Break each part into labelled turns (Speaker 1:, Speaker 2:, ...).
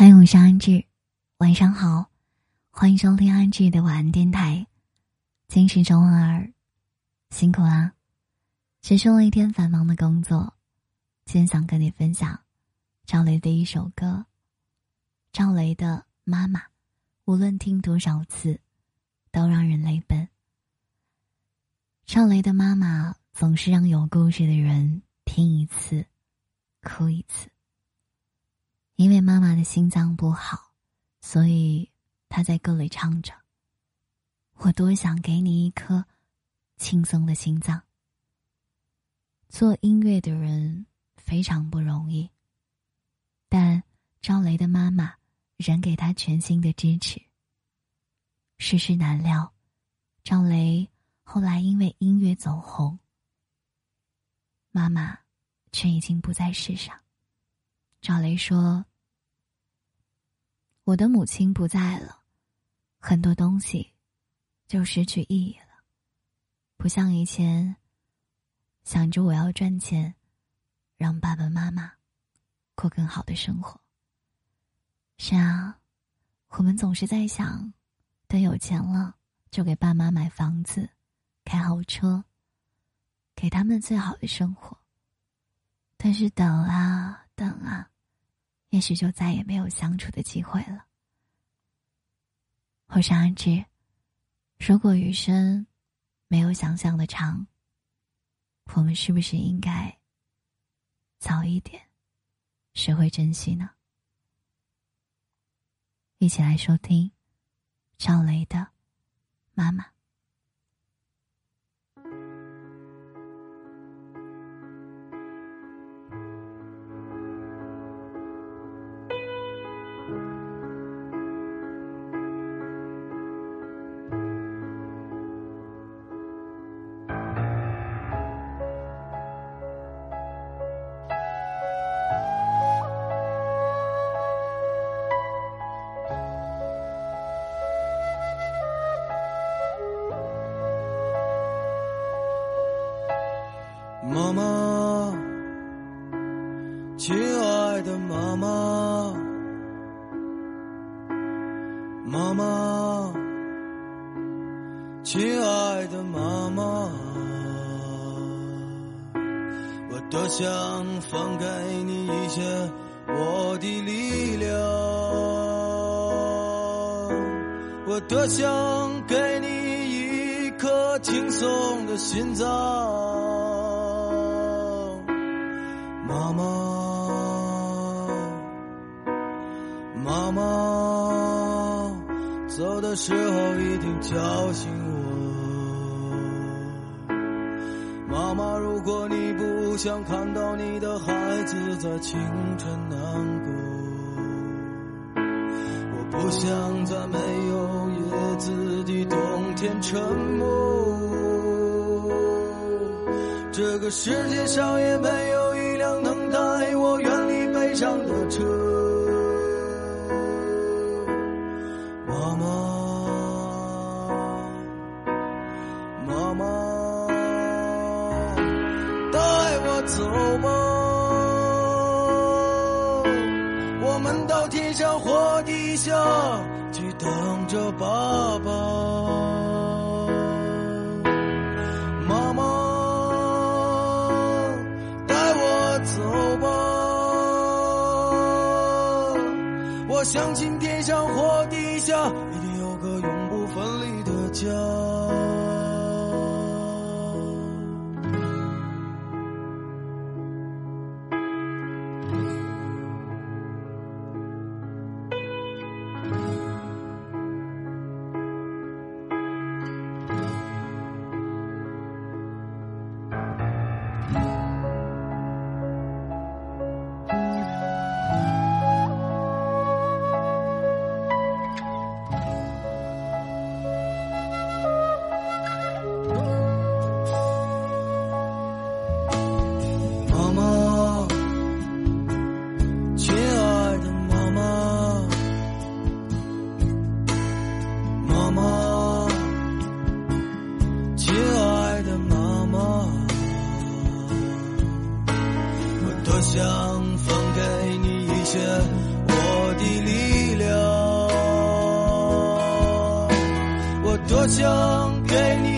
Speaker 1: 嗨，我是安志，晚上好，欢迎收听安志的晚安电台。今是周二，辛苦啦，结束了一天繁忙的工作，今天想跟你分享赵雷的一首歌。赵雷的《妈妈》，无论听多少次，都让人泪奔。赵雷的妈妈总是让有故事的人听一次，哭一次。因为妈妈的心脏不好，所以她在歌里唱着：“我多想给你一颗轻松的心脏。”做音乐的人非常不容易，但赵雷的妈妈仍给他全心的支持。世事难料，赵雷后来因为音乐走红，妈妈却已经不在世上。赵雷说。我的母亲不在了，很多东西就失去意义了。不像以前，想着我要赚钱，让爸爸妈妈过更好的生活。是啊，我们总是在想，等有钱了就给爸妈买房子、开豪车，给他们最好的生活。但是等啊等啊。也许就再也没有相处的机会了。我是阿志，如果余生没有想象的长，我们是不是应该早一点学会珍惜呢？一起来收听赵雷的《妈妈》。
Speaker 2: 妈妈，亲爱的妈妈，妈妈，亲爱的妈妈，我多想分给你一些我的力量，我多想给你一颗轻松的心脏。妈妈，妈妈，走的时候一定叫醒我。妈妈，如果你不想看到你的孩子在清晨难过，我不想在没有叶子的冬天沉默。这个世界上也没有。能带我远离悲伤的车，妈妈，妈妈，带我走吧，我们到天上或地下去等着爸爸。我相信天上或地下，一定有个永不分离的家。能分给你一些我的力量我多想给你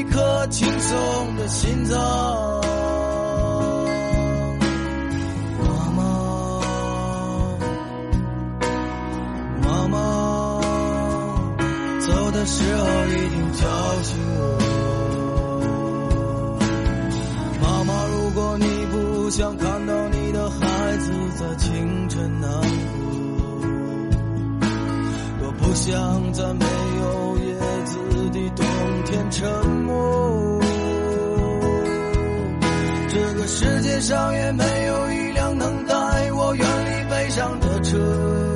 Speaker 2: 一颗轻松的心脏。妈妈妈妈走的时候一定叫醒我妈妈如果你不想看像在没有叶子的冬天沉默。这个世界上也没有一辆能带我远离悲伤的车。